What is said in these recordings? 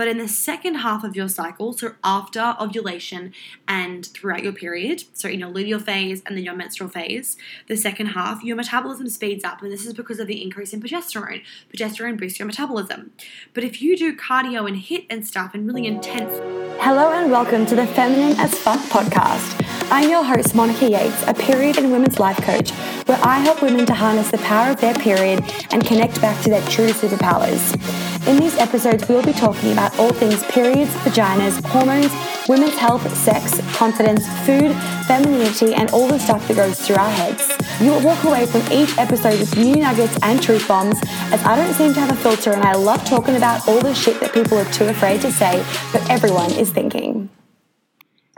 But in the second half of your cycle, so after ovulation and throughout your period, so in your luteal phase and then your menstrual phase, the second half, your metabolism speeds up. And this is because of the increase in progesterone. Progesterone boosts your metabolism. But if you do cardio and HIIT and stuff and really intense. Hello and welcome to the Feminine as Fuck podcast. I'm your host, Monica Yates, a period and women's life coach, where I help women to harness the power of their period and connect back to their true superpowers. In these episodes, we'll be talking about all things periods, vaginas, hormones, women's health, sex, confidence, food, femininity, and all the stuff that goes through our heads. You will walk away from each episode with new nuggets and truth bombs, as I don't seem to have a filter and I love talking about all the shit that people are too afraid to say, but everyone is thinking.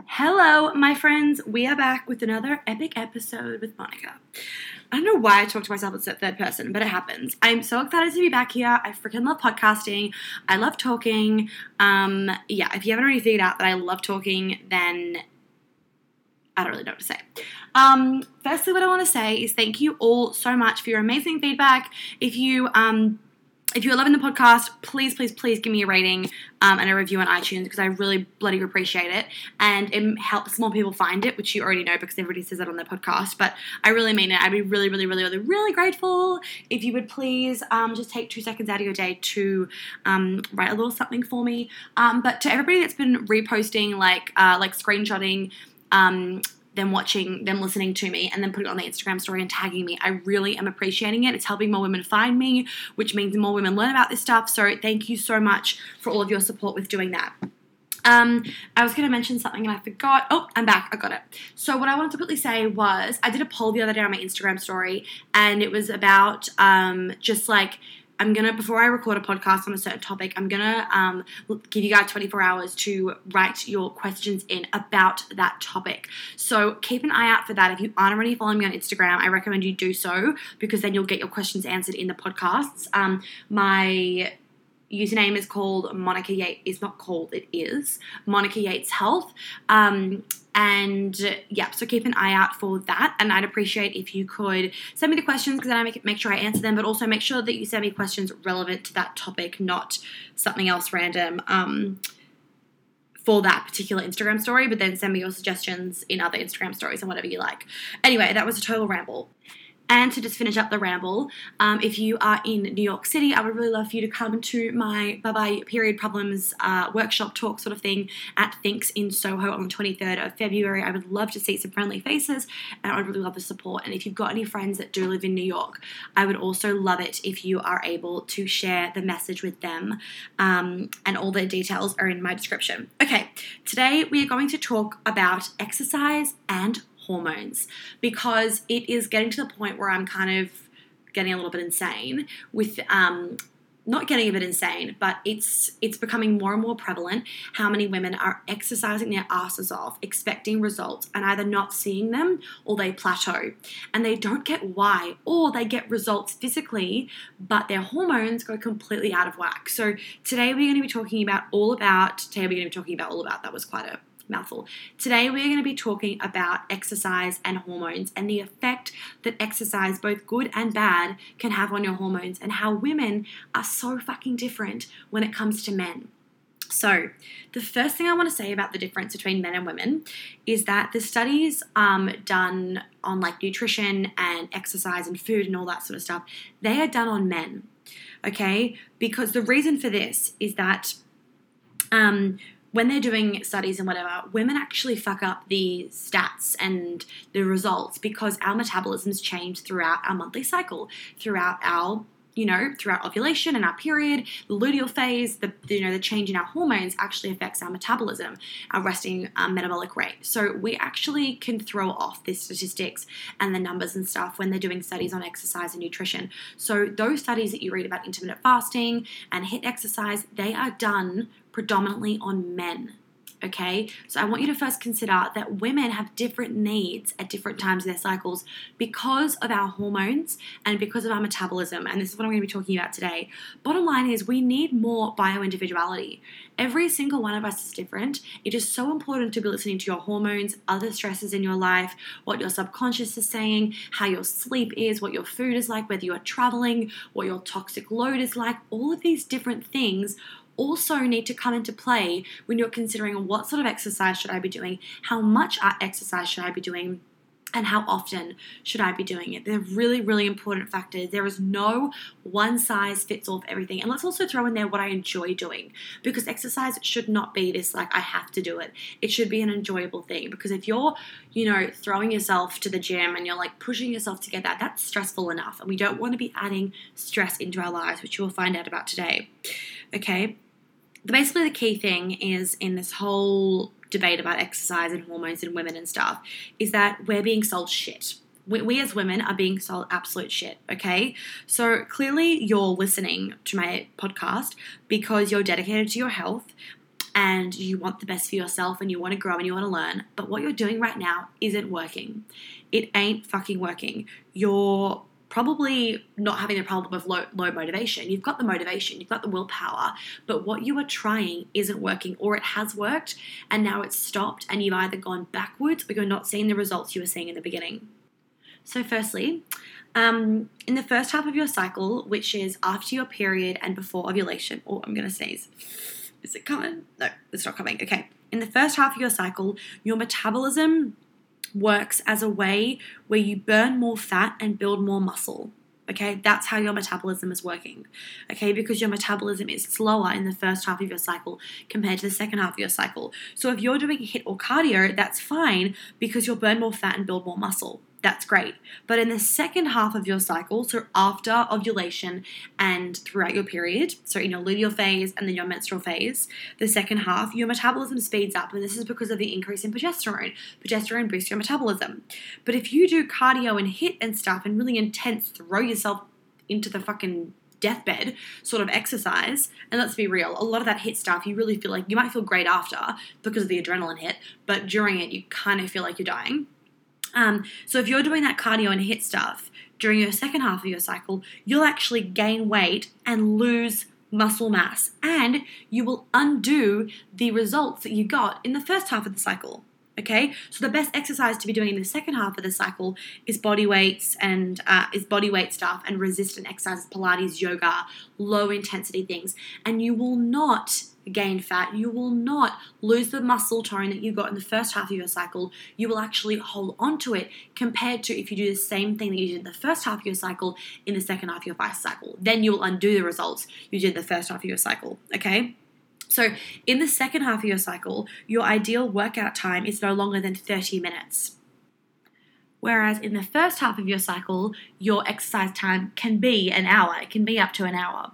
Hello, my friends. We are back with another epic episode with Monica. I don't know why I talk to myself as a third person, but it happens. I'm so excited to be back here. I freaking love podcasting. I love talking. Um, yeah, if you haven't already figured out that I love talking, then I don't really know what to say. Um, firstly, what I want to say is thank you all so much for your amazing feedback. If you um, if you're loving the podcast, please, please, please give me a rating um, and a review on iTunes because I really bloody appreciate it. And it helps more people find it, which you already know because everybody says that on their podcast. But I really mean it. I'd be really, really, really, really, really grateful if you would please um, just take two seconds out of your day to um, write a little something for me. Um, but to everybody that's been reposting, like, uh, like screenshotting, um, them watching, them listening to me, and then putting it on the Instagram story and tagging me. I really am appreciating it. It's helping more women find me, which means more women learn about this stuff. So thank you so much for all of your support with doing that. Um, I was going to mention something and I forgot. Oh, I'm back. I got it. So what I wanted to quickly say was I did a poll the other day on my Instagram story, and it was about um, just like I'm gonna before I record a podcast on a certain topic, I'm gonna um, give you guys 24 hours to write your questions in about that topic. So keep an eye out for that. If you aren't already following me on Instagram, I recommend you do so because then you'll get your questions answered in the podcasts. Um, my username is called Monica Yates. Is not called. It is Monica Yates Health. Um, and yeah, so keep an eye out for that. And I'd appreciate if you could send me the questions because then I make, make sure I answer them, but also make sure that you send me questions relevant to that topic, not something else random. Um, for that particular Instagram story, but then send me your suggestions in other Instagram stories and whatever you like. Anyway, that was a total ramble. And to just finish up the ramble, um, if you are in New York City, I would really love for you to come to my Bye Bye Period Problems uh, workshop talk sort of thing at Thinx in Soho on the 23rd of February. I would love to see some friendly faces and I would really love the support. And if you've got any friends that do live in New York, I would also love it if you are able to share the message with them. Um, and all the details are in my description. Okay, today we are going to talk about exercise and hormones because it is getting to the point where I'm kind of getting a little bit insane with um, not getting a bit insane, but it's it's becoming more and more prevalent how many women are exercising their asses off, expecting results, and either not seeing them or they plateau. And they don't get why, or they get results physically, but their hormones go completely out of whack. So today we're going to be talking about all about today we're going to be talking about all about that was quite a mouthful. Today, we're going to be talking about exercise and hormones and the effect that exercise, both good and bad, can have on your hormones and how women are so fucking different when it comes to men. So, the first thing I want to say about the difference between men and women is that the studies um, done on like nutrition and exercise and food and all that sort of stuff, they are done on men. Okay, because the reason for this is that um, when they're doing studies and whatever, women actually fuck up the stats and the results because our metabolisms change throughout our monthly cycle, throughout our you know, throughout ovulation and our period, the luteal phase, the you know the change in our hormones actually affects our metabolism, our resting um, metabolic rate. So we actually can throw off the statistics and the numbers and stuff when they're doing studies on exercise and nutrition. So those studies that you read about intermittent fasting and HIIT exercise, they are done predominantly on men. Okay, so I want you to first consider that women have different needs at different times in their cycles because of our hormones and because of our metabolism. And this is what I'm going to be talking about today. Bottom line is, we need more bio individuality. Every single one of us is different. It is so important to be listening to your hormones, other stresses in your life, what your subconscious is saying, how your sleep is, what your food is like, whether you are traveling, what your toxic load is like, all of these different things also need to come into play when you're considering what sort of exercise should I be doing, how much exercise should I be doing, and how often should I be doing it? They're really, really important factors. There is no one size fits all for everything. And let's also throw in there what I enjoy doing because exercise should not be this like I have to do it. It should be an enjoyable thing because if you're, you know, throwing yourself to the gym and you're like pushing yourself to get that, that's stressful enough. And we don't want to be adding stress into our lives, which you will find out about today. Okay. Basically, the key thing is in this whole debate about exercise and hormones in women and stuff is that we're being sold shit. We, we, as women are being sold absolute shit, okay? So clearly you're listening to my podcast because you're dedicated to your health and you want the best for yourself and you want to grow and you want to learn. But what you're doing right now isn't working. It ain't fucking working. You're probably not having a problem of low, low motivation. You've got the motivation, you've got the willpower, but what you are trying isn't working, or it has worked and now it's stopped, and you've either gone backwards or you're not seeing the results you were seeing in the beginning. So, firstly, um, in the first half of your cycle, which is after your period and before ovulation, oh, I'm going to sneeze. Is it coming? No, it's not coming. Okay. In the first half of your cycle, your metabolism works as a way where you burn more fat and build more muscle. Okay, that's how your metabolism is working. Okay, because your metabolism is slower in the first half of your cycle compared to the second half of your cycle. So if you're doing HIIT or cardio, that's fine because you'll burn more fat and build more muscle that's great. But in the second half of your cycle, so after ovulation and throughout your period, so in your luteal phase and then your menstrual phase, the second half, your metabolism speeds up. And this is because of the increase in progesterone. Progesterone boosts your metabolism. But if you do cardio and HIIT and stuff and really intense, throw yourself into the fucking deathbed sort of exercise. And let's be real, a lot of that HIIT stuff, you really feel like you might feel great after because of the adrenaline hit, but during it, you kind of feel like you're dying. Um, so if you're doing that cardio and HIIT stuff during your second half of your cycle, you'll actually gain weight and lose muscle mass, and you will undo the results that you got in the first half of the cycle. Okay, so the best exercise to be doing in the second half of the cycle is body weights and uh, is body weight stuff and resistant exercises, Pilates, yoga, low intensity things, and you will not gain fat, you will not lose the muscle tone that you got in the first half of your cycle. You will actually hold on to it compared to if you do the same thing that you did in the first half of your cycle in the second half of your cycle. Then you will undo the results you did the first half of your cycle. Okay? So, in the second half of your cycle, your ideal workout time is no longer than 30 minutes. Whereas in the first half of your cycle, your exercise time can be an hour, it can be up to an hour.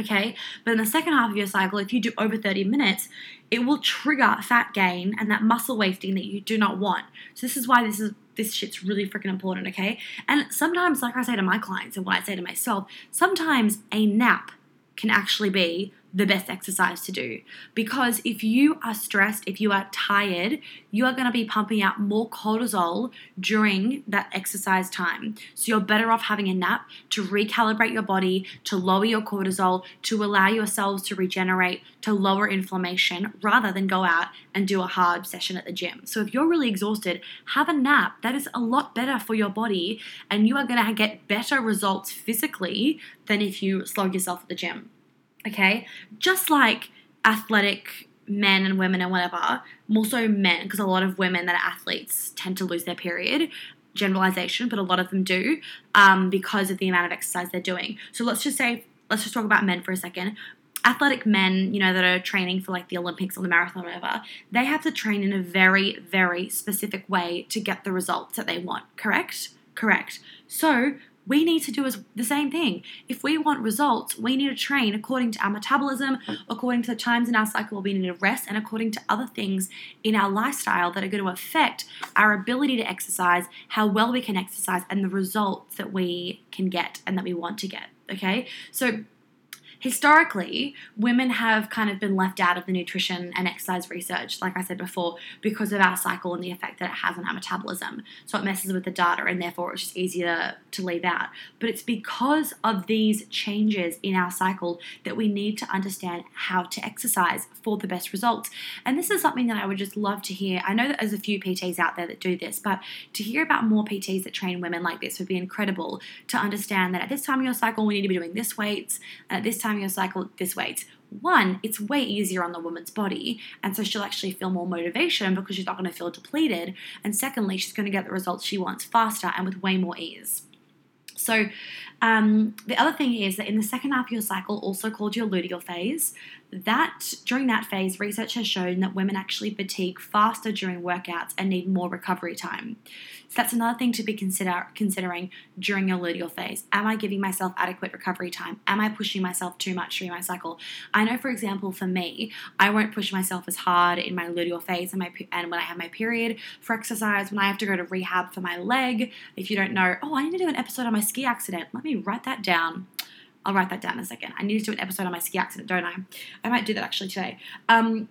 Okay, but in the second half of your cycle, if you do over 30 minutes, it will trigger fat gain and that muscle wasting that you do not want. So this is why this is this shit's really freaking important, okay? And sometimes, like I say to my clients and what I say to myself, sometimes a nap can actually be the best exercise to do. Because if you are stressed, if you are tired, you are going to be pumping out more cortisol during that exercise time. So you're better off having a nap to recalibrate your body, to lower your cortisol, to allow your cells to regenerate, to lower inflammation, rather than go out and do a hard session at the gym. So if you're really exhausted, have a nap. That is a lot better for your body, and you are going to get better results physically than if you slog yourself at the gym. Okay? Just like athletic men and women and whatever, more so men, because a lot of women that are athletes tend to lose their period. Generalization, but a lot of them do um, because of the amount of exercise they're doing. So let's just say, let's just talk about men for a second. Athletic men, you know, that are training for like the Olympics or the marathon or whatever, they have to train in a very, very specific way to get the results that they want, correct? Correct. So we need to do the same thing. If we want results, we need to train according to our metabolism, according to the times in our cycle we need to rest, and according to other things in our lifestyle that are going to affect our ability to exercise, how well we can exercise, and the results that we can get and that we want to get. Okay, so historically, women have kind of been left out of the nutrition and exercise research, like I said before, because of our cycle and the effect that it has on our metabolism. So it messes with the data, and therefore it's just easier to leave out. But it's because of these changes in our cycle that we need to understand how to exercise for the best results. And this is something that I would just love to hear. I know that there's a few PTs out there that do this, but to hear about more PTs that train women like this would be incredible to understand that at this time of your cycle, we need to be doing this weights, and at this time time your cycle this weight. one, it's way easier on the woman's body, and so she'll actually feel more motivation because she's not going to feel depleted. And secondly, she's going to get the results she wants faster and with way more ease. So, um, the other thing is that in the second half of your cycle, also called your luteal phase, that during that phase, research has shown that women actually fatigue faster during workouts and need more recovery time. So that's another thing to be consider considering during your luteal phase. Am I giving myself adequate recovery time? Am I pushing myself too much during my cycle? I know, for example, for me, I won't push myself as hard in my luteal phase and my and when I have my period for exercise. When I have to go to rehab for my leg, if you don't know, oh, I need to do an episode on my ski accident. Let me write that down. I'll write that down in a second. I need to do an episode on my ski accident, don't I? I might do that actually today. Um,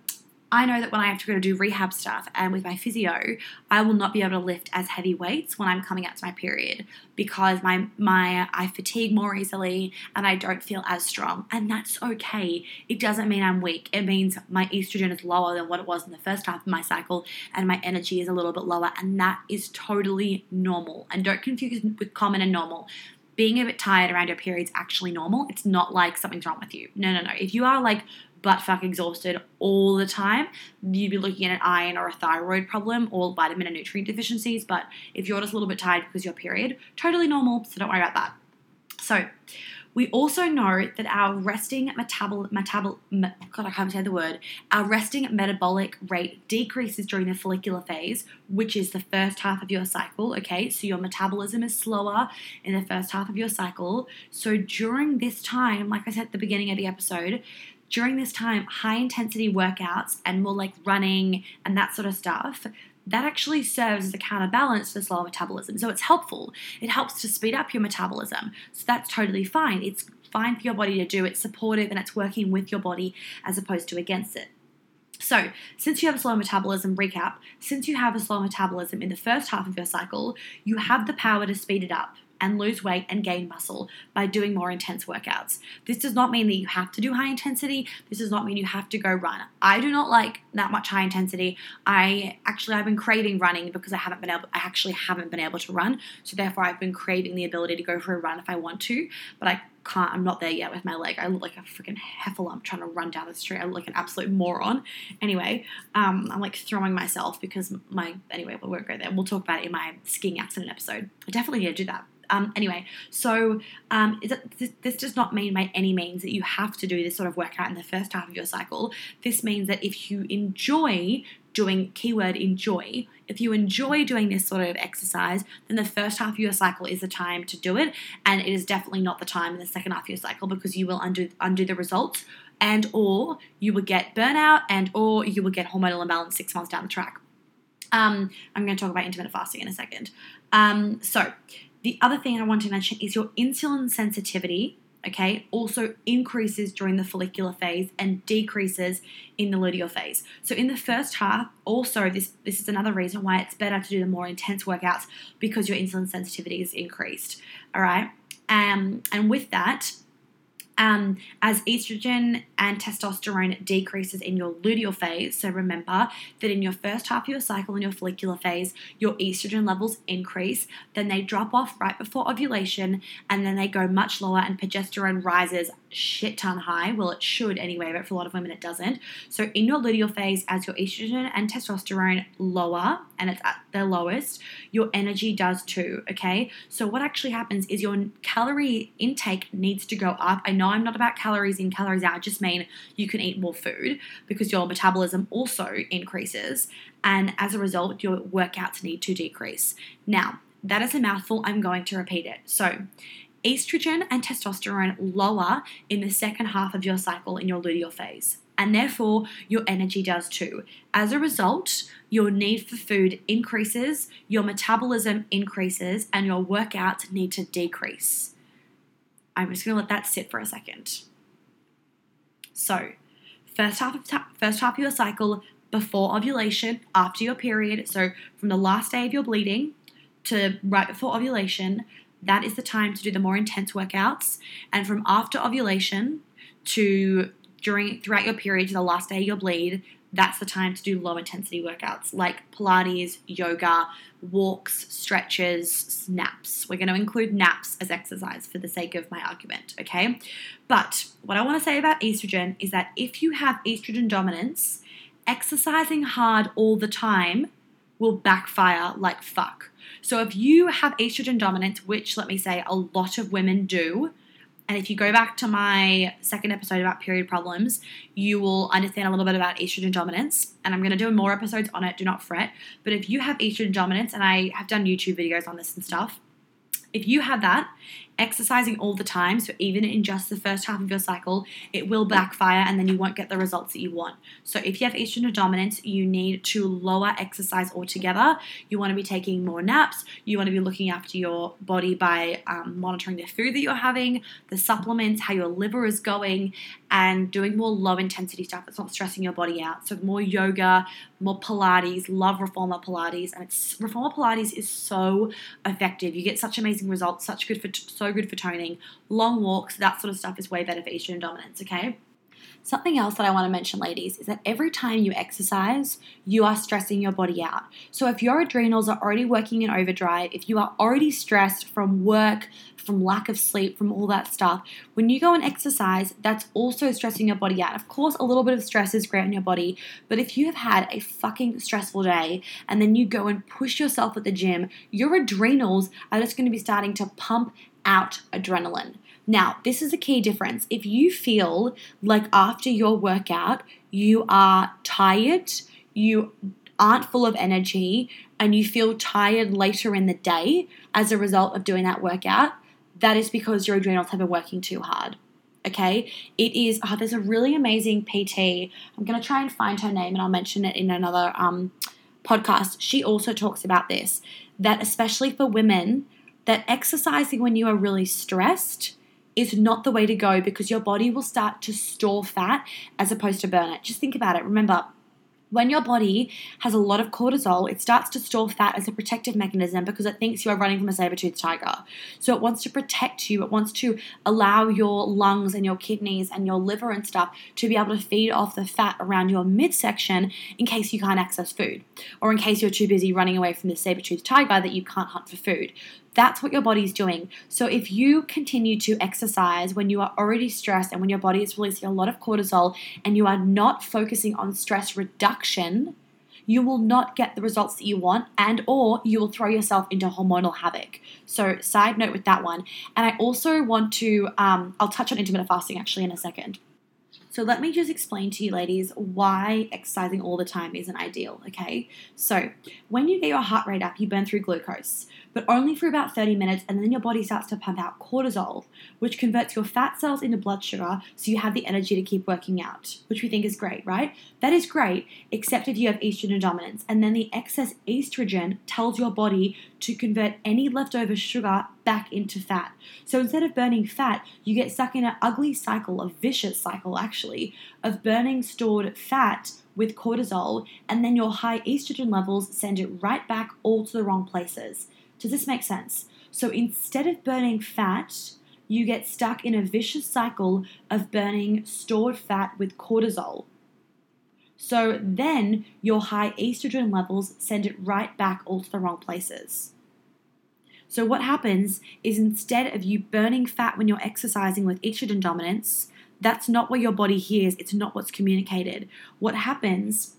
I know that when I have to go to do rehab stuff and with my physio, I will not be able to lift as heavy weights when I'm coming out to my period because my my I fatigue more easily and I don't feel as strong. And that's okay. It doesn't mean I'm weak. It means my estrogen is lower than what it was in the first half of my cycle and my energy is a little bit lower and that is totally normal. And don't confuse with common and normal being a bit tired around your period is actually normal. It's not like something's wrong with you. No, no, no. If you are like butt fuck exhausted all the time, you'd be looking at an iron or a thyroid problem or vitamin and nutrient deficiencies. But if you're just a little bit tired because your period, totally normal. So don't worry about that. So, we also know that our resting metabol, metabol, me, God, I can't say the word, our resting metabolic rate decreases during the follicular phase, which is the first half of your cycle. Okay, so your metabolism is slower in the first half of your cycle. So during this time, like I said at the beginning of the episode, during this time, high intensity workouts and more like running and that sort of stuff, that actually serves as a counterbalance to slow metabolism. So it's helpful. It helps to speed up your metabolism. So that's totally fine. It's fine for your body to do. It's supportive and it's working with your body as opposed to against it. So, since you have a slow metabolism, recap, since you have a slow metabolism in the first half of your cycle, you have the power to speed it up and lose weight and gain muscle by doing more intense workouts. This does not mean that you have to do high intensity. This does not mean you have to go run. I do not like that much high intensity. I actually I've been craving running because I haven't been able I actually haven't been able to run. So therefore I've been craving the ability to go for a run if I want to, but I can't I'm not there yet with my leg. I look like a freaking heffalump trying to run down the street. I look like an absolute moron. Anyway, um, I'm like throwing myself because my anyway, we won't go there. We'll talk about it in my skiing accident episode. I definitely need to do that. Um, anyway, so um, this, does not mean by any means that you have to do this sort of workout in the first half of your cycle. This means that if you enjoy doing keyword enjoy, if you enjoy doing this sort of exercise, then the first half of your cycle is the time to do it, and it is definitely not the time in the second half of your cycle because you will undo undo the results, and or you will get burnout, and or you will get hormonal imbalance six months down the track. Um, I'm going to talk about intermittent fasting in a second. Um, so the other thing I want to mention is your insulin sensitivity, okay, also increases during the follicular phase and decreases in the luteal phase. So in the first half, also this this is another reason why it's better to do the more intense workouts because your insulin sensitivity is increased. All right. Um, and with that, um, as estrogen and testosterone decreases in your luteal phase. So remember that in your first half of your cycle, in your follicular phase, your estrogen levels increase, then they drop off right before ovulation, and then they go much lower, and progesterone rises shit ton high. Well, it should anyway, but for a lot of women it doesn't. So in your luteal phase, as your estrogen and testosterone lower and it's at their lowest, your energy does too. Okay. So what actually happens is your calorie intake needs to go up. I know I'm not about calories in, calories out. I just mean you can eat more food because your metabolism also increases. And as a result, your workouts need to decrease. Now, that is a mouthful. I'm going to repeat it. So, estrogen and testosterone lower in the second half of your cycle in your luteal phase, and therefore your energy does too. As a result, your need for food increases, your metabolism increases, and your workouts need to decrease. I'm just going to let that sit for a second. So, first half of ta- first half of your cycle before ovulation, after your period, so from the last day of your bleeding to right before ovulation, that is the time to do the more intense workouts. And from after ovulation to during throughout your period to the last day of your bleed, that's the time to do low intensity workouts like Pilates, yoga, walks, stretches, naps. We're going to include naps as exercise for the sake of my argument, okay? But what I want to say about estrogen is that if you have estrogen dominance, exercising hard all the time will backfire like fuck. So if you have estrogen dominance, which let me say a lot of women do, and if you go back to my second episode about period problems, you will understand a little bit about estrogen dominance. And I'm going to do more episodes on it, do not fret. But if you have estrogen dominance, and I have done YouTube videos on this and stuff, if you have that, exercising all the time, so even in just the first half of your cycle, it will backfire and then you won't get the results that you want. So if you have estrogen dominance, you need to lower exercise altogether. You want to be taking more naps. You want to be looking after your body by um, monitoring the food that you're having, the supplements, how your liver is going, and doing more low intensity stuff that's not stressing your body out. So more yoga, more Pilates. Love Reformer Pilates, and it's Reformer Pilates is so effective. You get such amazing results, such good for so good for toning. Long walks, that sort of stuff is way better for estrogen dominance. Okay. Something else that I want to mention, ladies, is that every time you exercise, you are stressing your body out. So, if your adrenals are already working in overdrive, if you are already stressed from work, from lack of sleep, from all that stuff, when you go and exercise, that's also stressing your body out. Of course, a little bit of stress is great on your body, but if you have had a fucking stressful day and then you go and push yourself at the gym, your adrenals are just going to be starting to pump out adrenaline. Now, this is a key difference. If you feel like after your workout, you are tired, you aren't full of energy, and you feel tired later in the day as a result of doing that workout, that is because your adrenals have been working too hard. Okay, it is. Oh, there's a really amazing PT. I'm to try and find her name and I'll mention it in another um, podcast. She also talks about this that, especially for women, that exercising when you are really stressed is not the way to go because your body will start to store fat as opposed to burn it. Just think about it. Remember, when your body has a lot of cortisol, it starts to store fat as a protective mechanism because it thinks you are running from a saber-toothed tiger. So it wants to protect you. It wants to allow your lungs and your kidneys and your liver and stuff to be able to feed off the fat around your midsection in case you can't access food or in case you're too busy running away from the saber-toothed tiger that you can't hunt for food. That's what your body's doing. So if you continue to exercise when you are already stressed and when your body is releasing a lot of cortisol and you are not focusing on stress reduction, you will not get the results that you want and or you will throw yourself into hormonal havoc so side note with that one and i also want to um, i'll touch on intermittent fasting actually in a second so let me just explain to you, ladies, why exercising all the time isn't ideal, okay? So when you get your heart rate up, you burn through glucose, but only for about 30 minutes, and then your body starts to pump out cortisol, which converts your fat cells into blood sugar so you have the energy to keep working out, which we think is great, right? That is great, except if you have estrogen dominance, and then the excess estrogen tells your body to convert any leftover sugar back into fat. So instead of burning fat, you get stuck in an ugly cycle, a vicious cycle actually, of burning stored fat with cortisol, and then your high estrogen levels send it right back all to the wrong places. Does this make sense? So instead of burning fat, you get stuck in a vicious cycle of burning stored fat with cortisol. So then your high estrogen levels send it right back all to the wrong places. So, what happens is instead of you burning fat when you're exercising with estrogen dominance, that's not what your body hears, it's not what's communicated. What happens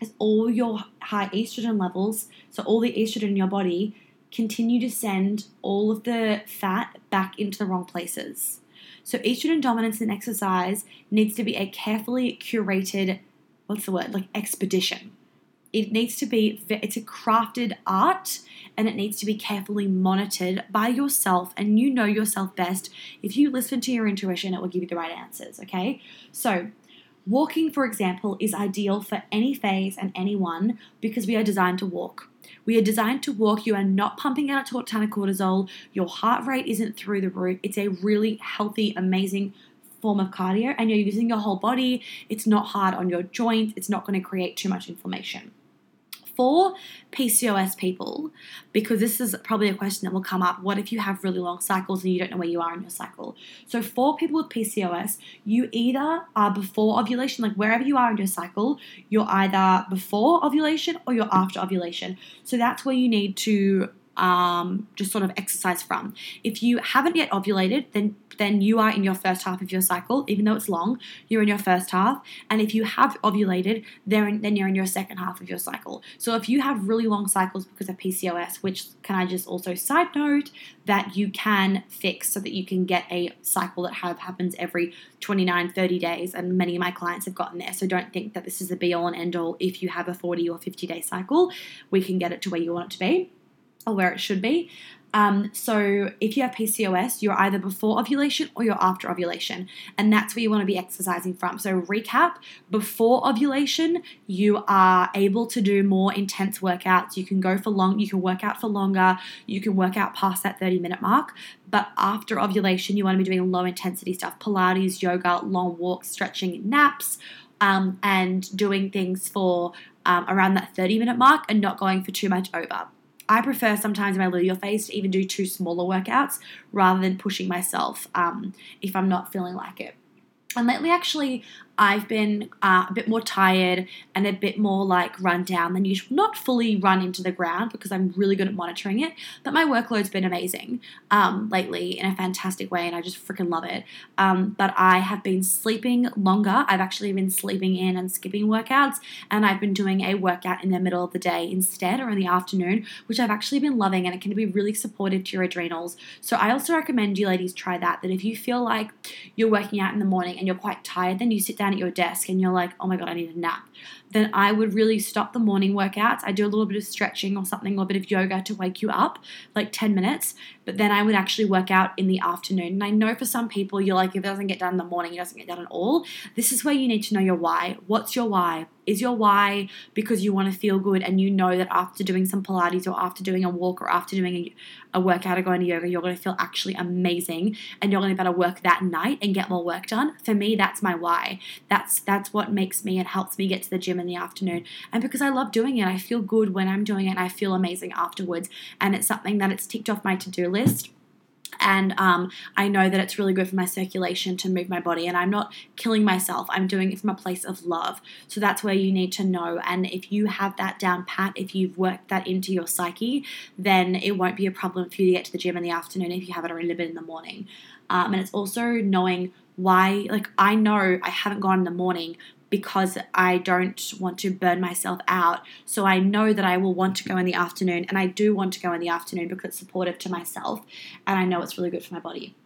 is all your high estrogen levels, so all the estrogen in your body, continue to send all of the fat back into the wrong places. So, estrogen dominance in exercise needs to be a carefully curated, what's the word, like expedition. It needs to be, it's a crafted art and it needs to be carefully monitored by yourself. And you know yourself best. If you listen to your intuition, it will give you the right answers, okay? So, walking, for example, is ideal for any phase and anyone because we are designed to walk. We are designed to walk. You are not pumping out a ton of cortisol. Your heart rate isn't through the roof. It's a really healthy, amazing form of cardio, and you're using your whole body. It's not hard on your joints. It's not going to create too much inflammation for PCOS people, because this is probably a question that will come up, what if you have really long cycles and you don't know where you are in your cycle? So, for people with PCOS, you either are before ovulation, like wherever you are in your cycle, you're either before ovulation or you're after ovulation. So, that's where you need to um, just sort of exercise from. If you haven't yet ovulated, then then you are in your first half of your cycle, even though it's long, you're in your first half. And if you have ovulated, then, then you're in your second half of your cycle. So if you have really long cycles because of PCOS, which can I just also side note that you can fix so that you can get a cycle that have happens every 29, 30 days. And many of my clients have gotten there. So don't think that this is the be all and end all. If you have a 40 or 50 day cycle, we can get it to where you want it to be or where it should be. Um, so if you have PCOS, you're either before ovulation or you're after ovulation, and that's where you want to be exercising from. So recap: before ovulation, you are able to do more intense workouts. You can go for long. You can work out for longer. You can work out past that 30 minute mark. But after ovulation, you want to be doing low intensity stuff: Pilates, yoga, long walks, stretching, naps. Um, and doing things for um, around that 30 minute mark and not going for too much over. I prefer sometimes in my luteal phase to even do two smaller workouts rather than pushing myself um, if I'm not feeling like it. And lately, actually, I've been uh, a bit more tired and a bit more like run down than usual. Not fully run into the ground because I'm really good at monitoring it, but my workload's been amazing um, lately in a fantastic way, and I just freaking love it. Um, but I have been sleeping longer. I've actually been sleeping in and skipping workouts, and I've been doing a workout in the middle of the day instead or in the afternoon, which I've actually been loving, and it can be really supportive to your adrenals. So I also recommend you ladies try that. That if you feel like you're working out in the morning and you're quite tired, then you sit down down at your desk and you're like, oh my God, I need a nap, then I would really stop the morning workouts. I do a little bit of stretching or something or a bit of yoga to wake you up, like 10 minutes, but then I would actually work out in the afternoon. And I know for some people, you're like, if it doesn't get done in the morning, it doesn't get done at all. This is where you need to know your why. What's your why? Is your why because you want to feel good and you know that after doing some Pilates or after doing a walk or after doing a, a workout or going to yoga, you're going to feel actually amazing and you're going to be able to work that night and get more work done? For me, that's my why. That's that's what makes me and helps me get to the gym in the afternoon. And because I love doing it, I feel good when I'm doing it and I feel amazing afterwards. And it's something that it's ticked off my to-do list and um, I know that it's really good for my circulation to move my body, and I'm not killing myself. I'm doing it from a place of love. So that's where you need to know. And if you have that down pat, if you've worked that into your psyche, then it won't be a problem for you to get to the gym in the afternoon if you have it a little bit in the morning. Um, and it's also knowing why, like, I know I haven't gone in the morning, because I don't want to burn myself out. So I know that I will want to go in the afternoon, and I do want to go in the afternoon because it's supportive to myself, and I know it's really good for my body.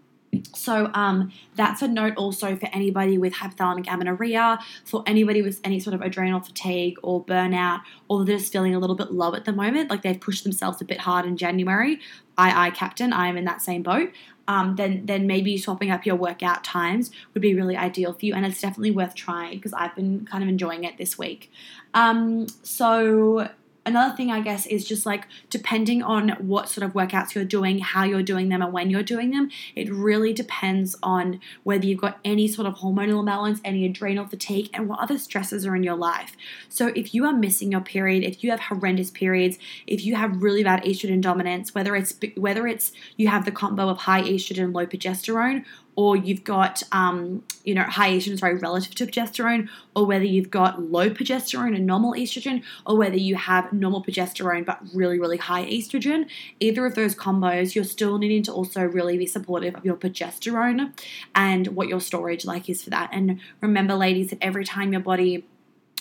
So um, that's a note also for anybody with hypothalamic amenorrhea, for anybody with any sort of adrenal fatigue or burnout, or just feeling a little bit low at the moment, like they've pushed themselves a bit hard in January. I, I, captain, I am in that same boat um, then then maybe swapping up your workout times would be really ideal for you, and it's definitely worth trying because I've been kind of enjoying it this week. Um, so another thing I guess is just like depending on what sort of workouts you're doing, how you're doing them, and when you're doing them, it really depends on whether you've got any sort of hormonal imbalance, any adrenal fatigue, and what other stresses are in your life. So if you are missing your period, if you have horrendous periods, if you have really bad estrogen dominance, whether it's whether it's you have the combo of high estrogen, low progesterone, or you've got, um, you know, high estrogen, sorry, relative to progesterone, or whether you've got low progesterone and normal estrogen, or whether you have normal progesterone but really, really high estrogen. Either of those combos, you're still needing to also really be supportive of your progesterone and what your storage like is for that. And remember, ladies, that every time your body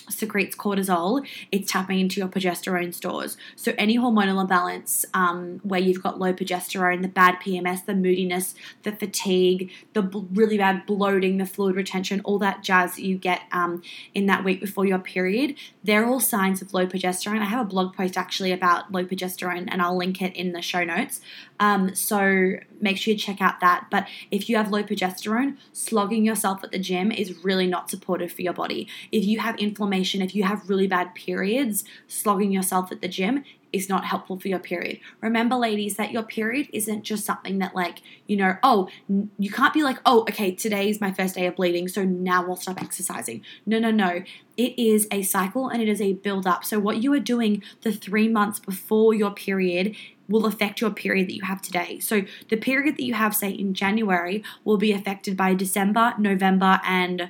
secretes cortisol, it's tapping into your progesterone stores. So, any hormonal imbalance um, where you've got low progesterone, the bad PMS, the moodiness, the fatigue, the really bad bloating, the fluid retention, all that jazz that you get um, in that week before your period, they're all signs of low progesterone. I have a blog post actually about low progesterone, and I'll link it in the show notes. Um, so, make sure you check out that. But if you have low progesterone, slogging yourself at the gym is really not supportive for your body. If you have inflammation, if you have really bad periods, slogging yourself at the gym is not helpful for your period. Remember, ladies, that your period isn't just something that, like, you know, oh, you can't be like, oh, okay, today is my first day of bleeding, so now I'll stop exercising. No, no, no. It is a cycle and it is a build up. So, what you are doing the three months before your period will affect your period that you have today. So, the period that you have, say, in January, will be affected by December, November, and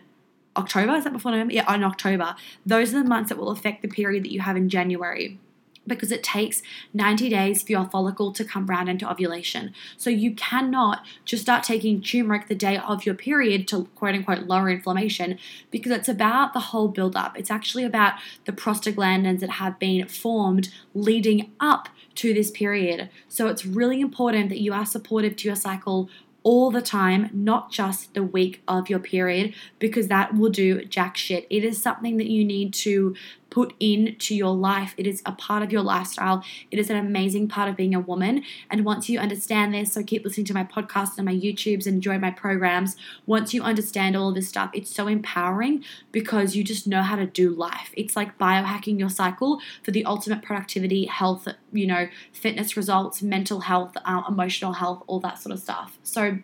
October. Is that before November? Yeah, in October. Those are the months that will affect the period that you have in January because it takes 90 days for your follicle to come round into ovulation. So you cannot just start taking turmeric the day of your period to quote unquote lower inflammation because it's about the whole build up. It's actually about the prostaglandins that have been formed leading up to this period. So it's really important that you are supportive to your cycle all the time, not just the week of your period, because that will do jack shit. It is something that you need to put into your life. It is a part of your lifestyle. It is an amazing part of being a woman. And once you understand this, so keep listening to my podcast and my YouTubes and join my programs. Once you understand all this stuff, it's so empowering because you just know how to do life. It's like biohacking your cycle for the ultimate productivity, health, you know, fitness results, mental health, uh, emotional health, all that sort of stuff. So,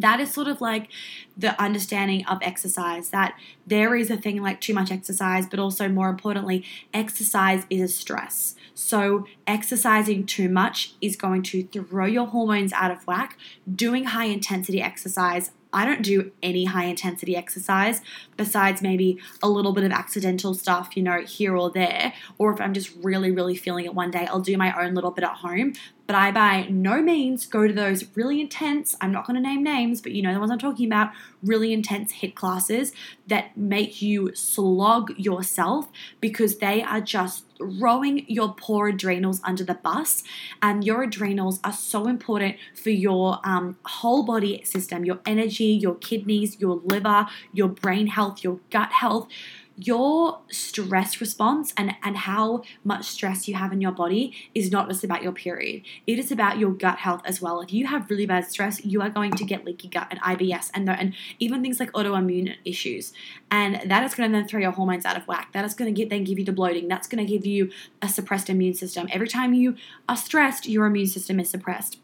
that is sort of like the understanding of exercise that there is a thing like too much exercise, but also more importantly, exercise is a stress. So, exercising too much is going to throw your hormones out of whack. Doing high intensity exercise I don't do any high intensity exercise besides maybe a little bit of accidental stuff, you know, here or there. Or if I'm just really, really feeling it one day, I'll do my own little bit at home. But I by no means go to those really intense, I'm not going to name names, but you know the ones I'm talking about, really intense HIIT classes that make you slog yourself because they are just throwing your poor adrenals under the bus. And your adrenals are so important for your um, whole body system your energy, your kidneys, your liver, your brain health, your gut health your stress response and, and how much stress you have in your body is not just about your period. It is about your gut health as well. If you have really bad stress, you are going to get leaky gut and IBS and, and even things like autoimmune issues. And that is going to then throw your hormones out of whack. That is going to then give you the bloating. That's going to give you a suppressed immune system. Every time you are stressed, your immune system is suppressed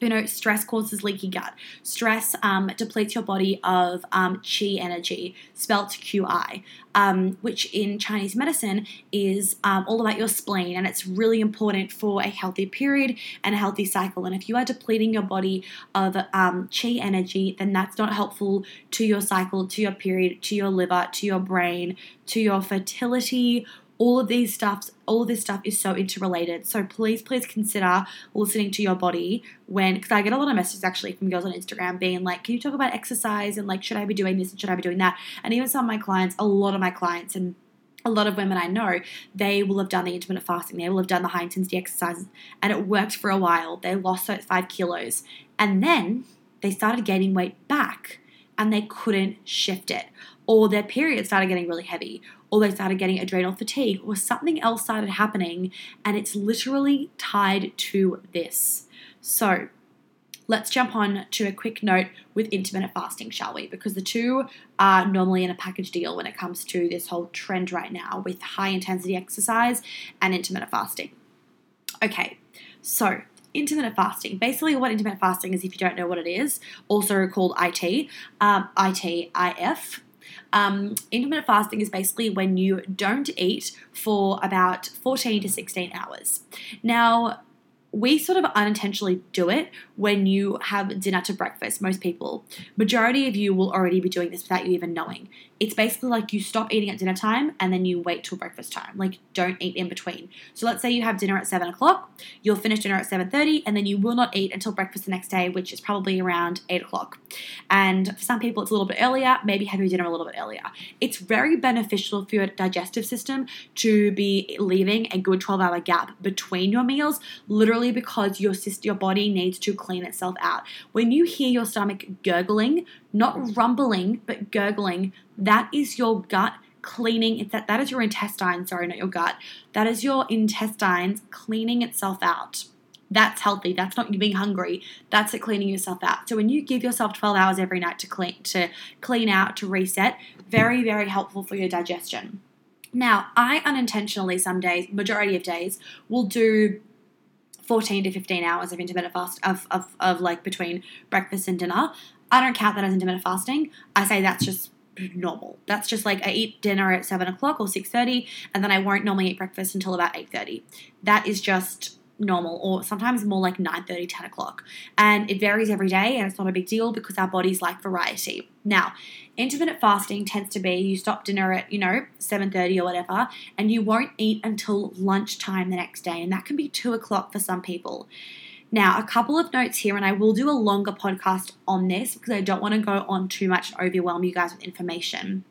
you know, stress causes leaky gut. Stress um, depletes your body of um, qi energy, spelt QI, um, which in Chinese medicine is um, all about your spleen, and it's really important for a healthy period and a healthy cycle. And if you are depleting your body of um, qi energy, then that's not helpful to your cycle, to your period, to your liver, to your brain, to your fertility all of these stuffs all of this stuff is so interrelated so please please consider listening to your body when because i get a lot of messages actually from girls on instagram being like can you talk about exercise and like should i be doing this and should i be doing that and even some of my clients a lot of my clients and a lot of women I know, they will have done the intermittent fasting, they will have done the high intensity exercises, and it worked for a while. They lost those five kilos, and then they started gaining weight back and they couldn't shift it. Or their period started getting really heavy, or they started getting adrenal fatigue, or something else started happening, and it's literally tied to this. So, let's jump on to a quick note with intermittent fasting, shall we? Because the two are normally in a package deal when it comes to this whole trend right now with high intensity exercise and intermittent fasting. Okay, so intermittent fasting. Basically, what intermittent fasting is, if you don't know what it is, also called IT, um, ITIF. Um, intermittent fasting is basically when you don't eat for about 14 to 16 hours. Now, we sort of unintentionally do it when you have dinner to breakfast. Most people, majority of you will already be doing this without you even knowing. It's basically like you stop eating at dinner time and then you wait till breakfast time. Like don't eat in between. So let's say you have dinner at seven o'clock, you'll finish dinner at seven thirty, and then you will not eat until breakfast the next day, which is probably around eight o'clock. And for some people, it's a little bit earlier. Maybe have your dinner a little bit earlier. It's very beneficial for your digestive system to be leaving a good twelve-hour gap between your meals. Literally because your your body needs to clean itself out. When you hear your stomach gurgling, not rumbling, but gurgling, that is your gut cleaning it's that that is your intestine sorry not your gut. That is your intestines cleaning itself out. That's healthy. That's not you being hungry. That's it cleaning yourself out. So when you give yourself 12 hours every night to clean to clean out to reset very very helpful for your digestion. Now, I unintentionally some days, majority of days, will do 14 to 15 hours of intermittent fast of, of, of like between breakfast and dinner. I don't count that as intermittent fasting. I say that's just normal. That's just like I eat dinner at seven o'clock or six thirty, and then I won't normally eat breakfast until about eight thirty. That is just normal or sometimes more like 9 30 10 o'clock and it varies every day and it's not a big deal because our bodies like variety now intermittent fasting tends to be you stop dinner at you know 7.30 or whatever and you won't eat until lunchtime the next day and that can be 2 o'clock for some people now, a couple of notes here, and I will do a longer podcast on this because I don't want to go on too much and overwhelm you guys with information.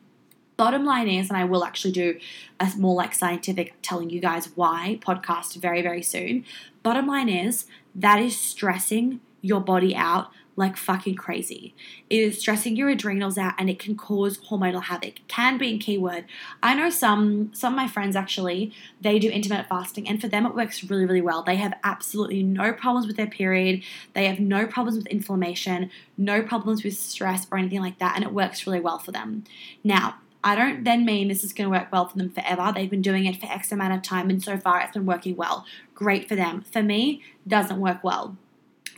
Bottom line is, and I will actually do a more like scientific telling you guys why podcast very, very soon. Bottom line is, that is stressing your body out like fucking crazy. It is stressing your adrenals out and it can cause hormonal havoc. Can be a keyword. I know some some of my friends actually, they do intermittent fasting and for them it works really, really well. They have absolutely no problems with their period. They have no problems with inflammation, no problems with stress or anything like that, and it works really well for them. Now, I don't then mean this is going to work well for them forever. They've been doing it for X amount of time, and so far it's been working well. Great for them. For me, doesn't work well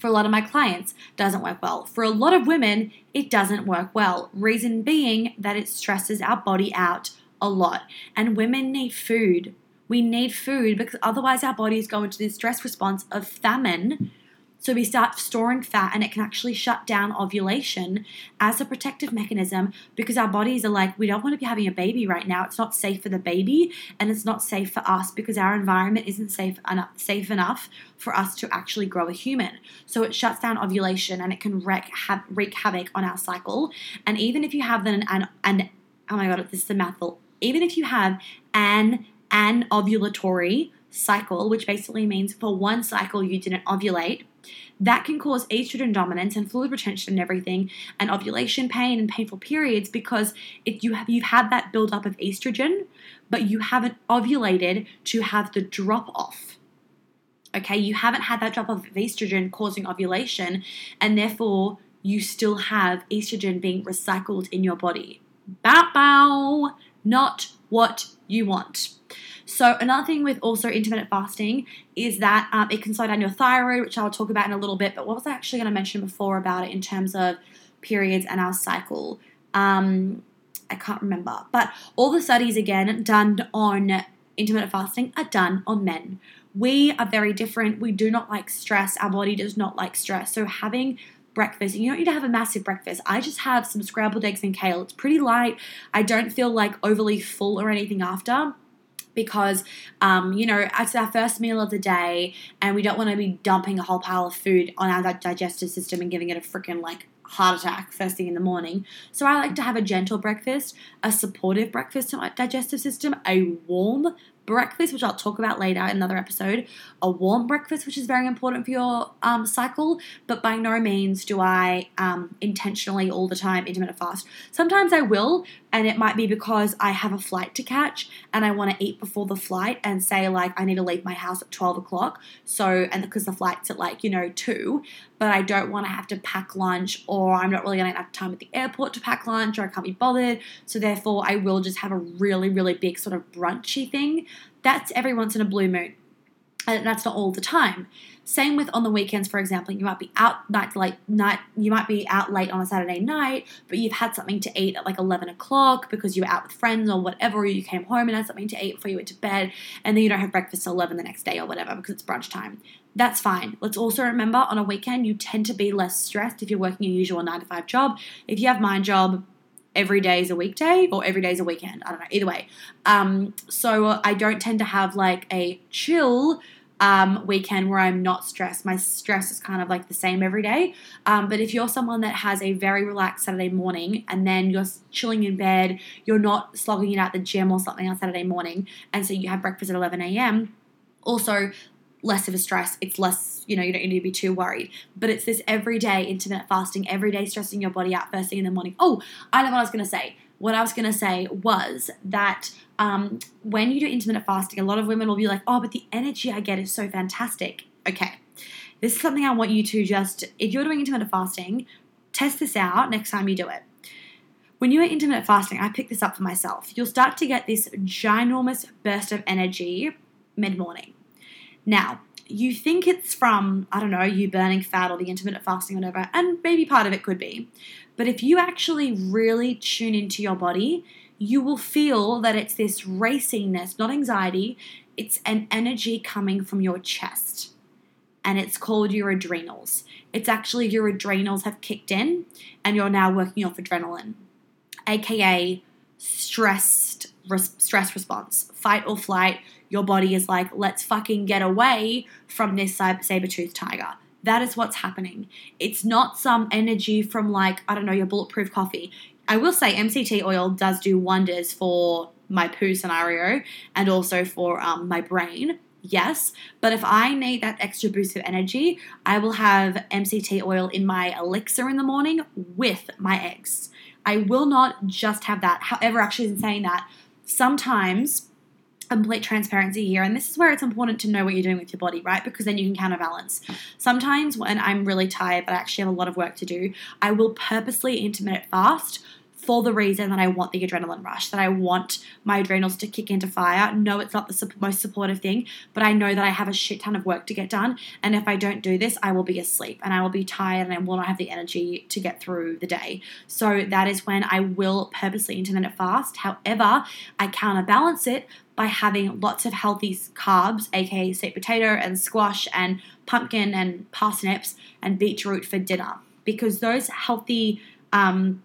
for a lot of my clients doesn't work well. For a lot of women, it doesn't work well. Reason being that it stresses our body out a lot. And women need food. We need food because otherwise our bodies go into this stress response of famine so we start storing fat and it can actually shut down ovulation as a protective mechanism because our bodies are like, we don't want to be having a baby right now. It's not safe for the baby and it's not safe for us because our environment isn't safe enough, safe enough for us to actually grow a human. So it shuts down ovulation and it can wreak, ha- wreak havoc on our cycle. And even if you have an, an, an oh my god, this is a mouthful. Even if you have an anovulatory cycle, which basically means for one cycle you didn't ovulate, that can cause estrogen dominance and fluid retention and everything, and ovulation pain and painful periods because if you have you've had that buildup of estrogen, but you haven't ovulated to have the drop off. Okay, you haven't had that drop off of estrogen causing ovulation, and therefore you still have estrogen being recycled in your body. Bow bow, not what you want. So another thing with also intermittent fasting is that um, it can slow down your thyroid, which I'll talk about in a little bit. But what was I actually going to mention before about it in terms of periods and our cycle? Um, I can't remember. But all the studies again done on intermittent fasting are done on men. We are very different. We do not like stress. Our body does not like stress. So having breakfast. You don't need to have a massive breakfast. I just have some scrambled eggs and kale. It's pretty light. I don't feel like overly full or anything after because um, you know it's our first meal of the day and we don't want to be dumping a whole pile of food on our digestive system and giving it a freaking like heart attack first thing in the morning so i like to have a gentle breakfast a supportive breakfast to my digestive system a warm breakfast, which I'll talk about later in another episode, a warm breakfast, which is very important for your um, cycle, but by no means do I um, intentionally all the time intermittent fast. Sometimes I will, and it might be because I have a flight to catch and I want to eat before the flight and say, like, I need to leave my house at 12 o'clock. So, and because the flight's at like, you know, 2, but I don't want to have to pack lunch or I'm not really going to have time at the airport to pack lunch or I can't be bothered. So, therefore, I will just have a really, really big sort of brunchy thing. That's every once in a blue moon. And that's not all the time. Same with on the weekends, for example, you might be out night late night. You might be out late on a Saturday night, but you've had something to eat at like eleven o'clock because you were out with friends or whatever. Or you came home and had something to eat before you went to bed, and then you don't have breakfast till eleven the next day or whatever because it's brunch time. That's fine. Let's also remember on a weekend you tend to be less stressed if you're working a usual nine to five job. If you have my job, every day is a weekday or every day is a weekend. I don't know. Either way. Um, so I don't tend to have like a chill um, weekend where I'm not stressed. My stress is kind of like the same every day. Um, but if you're someone that has a very relaxed Saturday morning and then you're chilling in bed, you're not slogging it out the gym or something on Saturday morning, and so you have breakfast at 11 a.m., also less of a stress. It's less, you know, you don't need to be too worried. But it's this everyday intermittent fasting, everyday stressing your body out first thing in the morning. Oh, I know what I was going to say. What I was going to say was that um, when you do intermittent fasting, a lot of women will be like, oh, but the energy I get is so fantastic. Okay. This is something I want you to just, if you're doing intermittent fasting, test this out next time you do it. when you are intermittent fasting, I picked this up for myself. You'll start to get this ginormous burst of energy mid morning. Now, you think it's from, I don't know, you burning fat or the intermittent fasting, whatever, and maybe part of it could be. But if you actually really tune into your body, you will feel that it's this racingness, not anxiety, it's an energy coming from your chest. And it's called your adrenals. It's actually your adrenals have kicked in and you're now working off adrenaline aka stressed res- stress response, fight or flight. Your body is like, let's fucking get away from this saber tooth tiger. That is what's happening. It's not some energy from like I don't know your bulletproof coffee. I will say MCT oil does do wonders for my poo scenario and also for um, my brain. Yes, but if I need that extra boost of energy, I will have MCT oil in my elixir in the morning with my eggs. I will not just have that. However, actually, in saying that, sometimes complete transparency here, and this is where it's important to know what you're doing with your body, right? Because then you can counterbalance. Sometimes when I'm really tired, but I actually have a lot of work to do, I will purposely intermittent fast for the reason that I want the adrenaline rush, that I want my adrenals to kick into fire. No, it's not the most supportive thing, but I know that I have a shit ton of work to get done. And if I don't do this, I will be asleep and I will be tired and I will not have the energy to get through the day. So that is when I will purposely intermittent fast. However, I counterbalance it by having lots of healthy carbs, aka sweet potato and squash and pumpkin and parsnips and beetroot for dinner. Because those healthy um,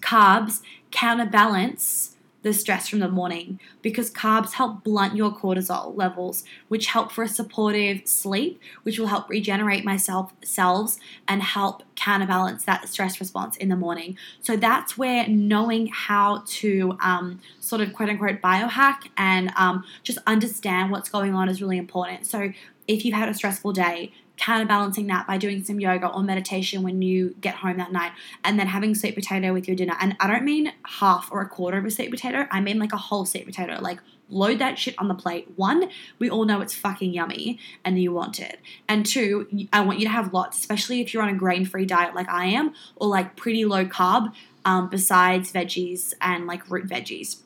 carbs counterbalance the stress from the morning because carbs help blunt your cortisol levels, which help for a supportive sleep, which will help regenerate my self cells and help counterbalance that stress response in the morning. So that's where knowing how to um, sort of quote unquote biohack and um, just understand what's going on is really important. So if you've had a stressful day, counterbalancing that by doing some yoga or meditation when you get home that night and then having sweet potato with your dinner. And I don't mean half or a quarter of a sweet potato, I mean like a whole sweet potato. Like load that shit on the plate. One, we all know it's fucking yummy and you want it. And two, I want you to have lots, especially if you're on a grain free diet like I am or like pretty low carb um, besides veggies and like root veggies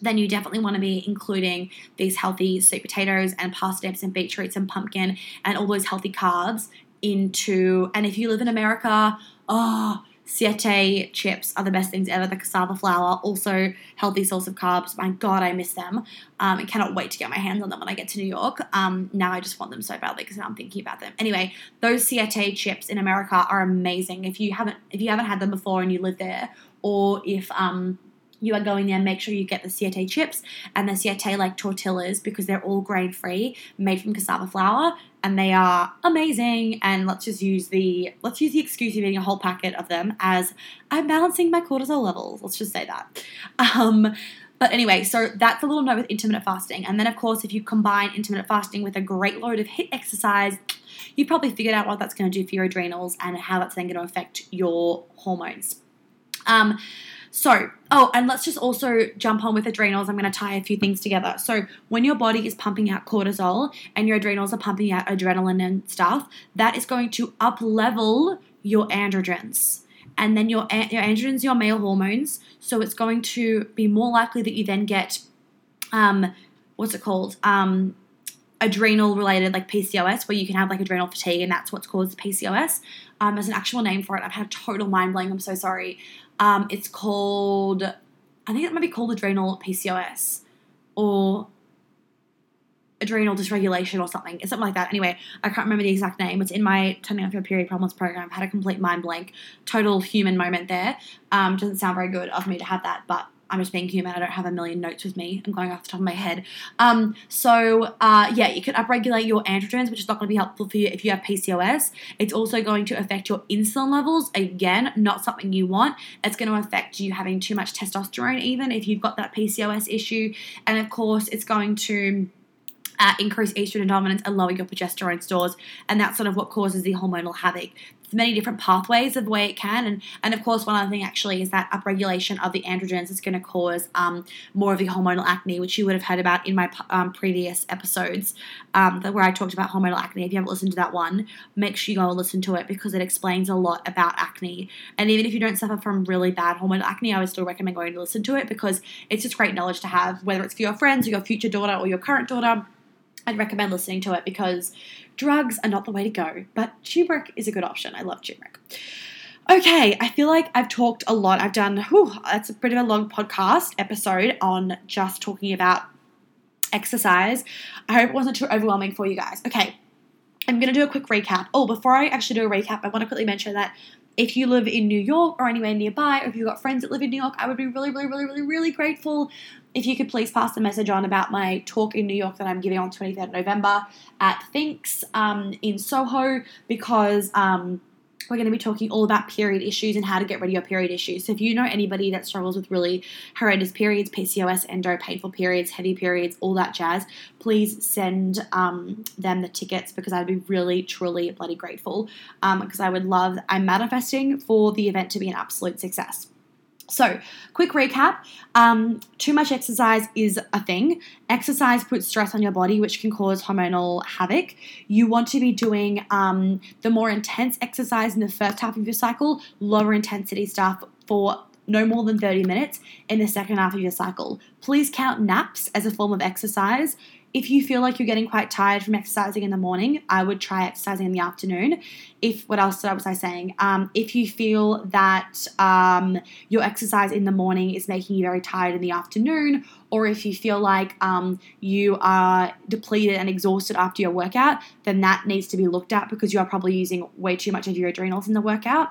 then you definitely want to be including these healthy sweet potatoes and parsnips and beetroots and pumpkin and all those healthy carbs into. And if you live in America, oh, Siete chips are the best things ever. The cassava flour, also healthy source of carbs. My God, I miss them. Um, I cannot wait to get my hands on them when I get to New York. Um, now I just want them so badly because I'm thinking about them. Anyway, those Siete chips in America are amazing. If you haven't, if you haven't had them before and you live there, or if um, you are going there, make sure you get the Siete chips and the Siete like tortillas because they're all grain free, made from cassava flour, and they are amazing. And let's just use the let's use the excuse of eating a whole packet of them as I'm balancing my cortisol levels. Let's just say that. Um, but anyway, so that's a little note with intermittent fasting. And then, of course, if you combine intermittent fasting with a great load of HIIT exercise, you've probably figured out what that's going to do for your adrenals and how that's then going to affect your hormones. Um, so, oh, and let's just also jump on with adrenals. I'm going to tie a few things together. So, when your body is pumping out cortisol and your adrenals are pumping out adrenaline and stuff, that is going to up level your androgens. And then your, your androgens, your male hormones. So, it's going to be more likely that you then get, um, what's it called? Um, adrenal related like PCOS, where you can have like adrenal fatigue, and that's what's caused PCOS. Um, there's an actual name for it. I've had a total mind blank. I'm so sorry. Um, it's called, I think it might be called adrenal PCOS or adrenal dysregulation or something. It's something like that. Anyway, I can't remember the exact name. It's in my turning off your period problems program. I've had a complete mind blank, total human moment there. Um, doesn't sound very good of me to have that, but I'm just being human. I don't have a million notes with me. I'm going off the top of my head. Um, so uh, yeah, you can upregulate your androgens, which is not going to be helpful for you if you have PCOS. It's also going to affect your insulin levels. Again, not something you want. It's going to affect you having too much testosterone, even if you've got that PCOS issue. And of course, it's going to uh, increase estrogen dominance and lower your progesterone stores, and that's sort of what causes the hormonal havoc. Many different pathways of the way it can. And, and of course, one other thing actually is that upregulation of the androgens is going to cause um, more of the hormonal acne, which you would have heard about in my um, previous episodes um, where I talked about hormonal acne. If you haven't listened to that one, make sure you go and listen to it because it explains a lot about acne. And even if you don't suffer from really bad hormonal acne, I would still recommend going to listen to it because it's just great knowledge to have, whether it's for your friends or your future daughter or your current daughter. I'd recommend listening to it because drugs are not the way to go, but turmeric is a good option. I love turmeric. Okay, I feel like I've talked a lot. I've done, whew, that's a bit of a long podcast episode on just talking about exercise. I hope it wasn't too overwhelming for you guys. Okay, I'm going to do a quick recap. Oh, before I actually do a recap, I want to quickly mention that if you live in New York or anywhere nearby, or if you've got friends that live in New York, I would be really, really, really, really, really grateful if you could please pass the message on about my talk in New York that I'm giving on 23rd November at Thinx um, in Soho because um, we're going to be talking all about period issues and how to get rid of your period issues. So if you know anybody that struggles with really horrendous periods, PCOS, endo, painful periods, heavy periods, all that jazz, please send um, them the tickets because I'd be really, truly bloody grateful because um, I would love, I'm manifesting for the event to be an absolute success. So, quick recap um, too much exercise is a thing. Exercise puts stress on your body, which can cause hormonal havoc. You want to be doing um, the more intense exercise in the first half of your cycle, lower intensity stuff for no more than 30 minutes in the second half of your cycle. Please count naps as a form of exercise if you feel like you're getting quite tired from exercising in the morning, I would try exercising in the afternoon. If what else was I saying? Um, if you feel that um, your exercise in the morning is making you very tired in the afternoon, or if you feel like um, you are depleted and exhausted after your workout, then that needs to be looked at because you are probably using way too much of your adrenals in the workout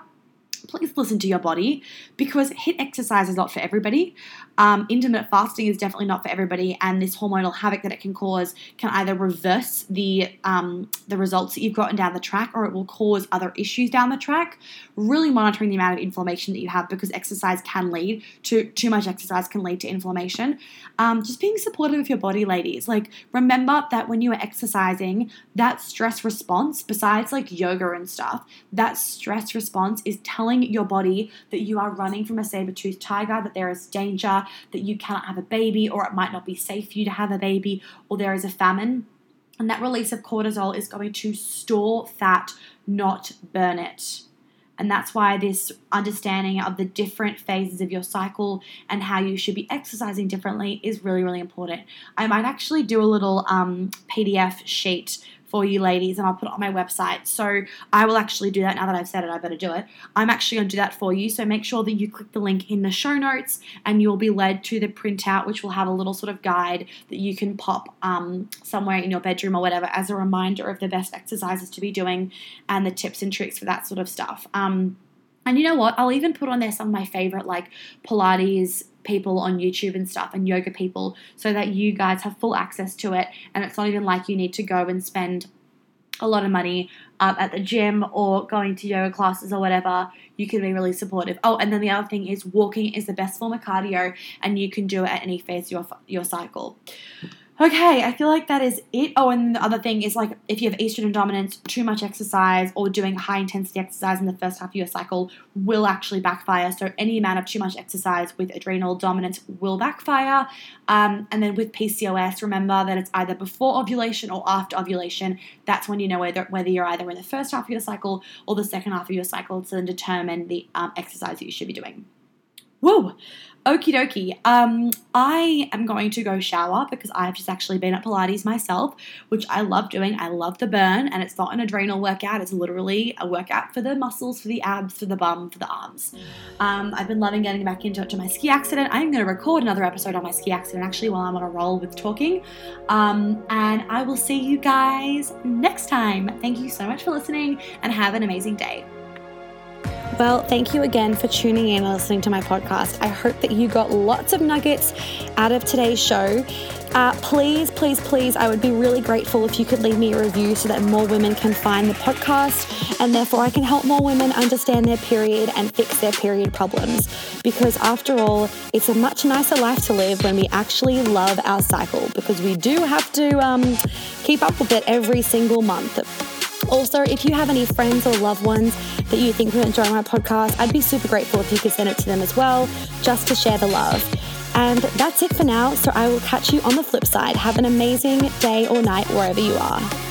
please listen to your body because HIIT exercise is not for everybody. Um, intermittent fasting is definitely not for everybody, and this hormonal havoc that it can cause can either reverse the um, the results that you've gotten down the track, or it will cause other issues down the track. Really monitoring the amount of inflammation that you have because exercise can lead to too much exercise can lead to inflammation. Um, just being supportive of your body, ladies. Like remember that when you are exercising, that stress response, besides like yoga and stuff, that stress response is telling your body that you are running from a saber-toothed tiger, that there is danger, that you cannot have a baby, or it might not be safe for you to have a baby, or there is a famine. And that release of cortisol is going to store fat, not burn it. And that's why this understanding of the different phases of your cycle and how you should be exercising differently is really, really important. I might actually do a little um, PDF sheet for you ladies and I'll put it on my website. So I will actually do that now that I've said it, I better do it. I'm actually going to do that for you. So make sure that you click the link in the show notes and you'll be led to the printout, which will have a little sort of guide that you can pop um, somewhere in your bedroom or whatever as a reminder of the best exercises to be doing and the tips and tricks for that sort of stuff. Um, and you know what? I'll even put on there some of my favorite like Pilates people on YouTube and stuff and yoga people so that you guys have full access to it and it's not even like you need to go and spend a lot of money um, at the gym or going to yoga classes or whatever, you can be really supportive. Oh, and then the other thing is walking is the best form of cardio, and you can do it at any phase of your, your cycle. Okay, I feel like that is it. Oh, and the other thing is like if you have estrogen dominance, too much exercise or doing high intensity exercise in the first half of your cycle will actually backfire. So any amount of too much exercise with adrenal dominance will backfire. Um, and then with PCOS, remember that it's either before ovulation or after ovulation. That's when you know whether whether you're either in the first half of your cycle or the second half of your cycle to then determine the um, exercise that you should be doing. Whoa! Okie dokie. Um, I am going to go shower because I've just actually been at Pilates myself, which I love doing. I love the burn, and it's not an adrenal workout. It's literally a workout for the muscles, for the abs, for the bum, for the arms. Um, I've been loving getting back into it to my ski accident. I'm going to record another episode on my ski accident actually while I'm on a roll with talking. Um, and I will see you guys next time. Thank you so much for listening, and have an amazing day. Well, thank you again for tuning in and listening to my podcast. I hope that you got lots of nuggets out of today's show. Uh, please, please, please, I would be really grateful if you could leave me a review so that more women can find the podcast and therefore I can help more women understand their period and fix their period problems. Because after all, it's a much nicer life to live when we actually love our cycle because we do have to um, keep up with it every single month. Also, if you have any friends or loved ones that you think would enjoy my podcast, I'd be super grateful if you could send it to them as well, just to share the love. And that's it for now. So I will catch you on the flip side. Have an amazing day or night wherever you are.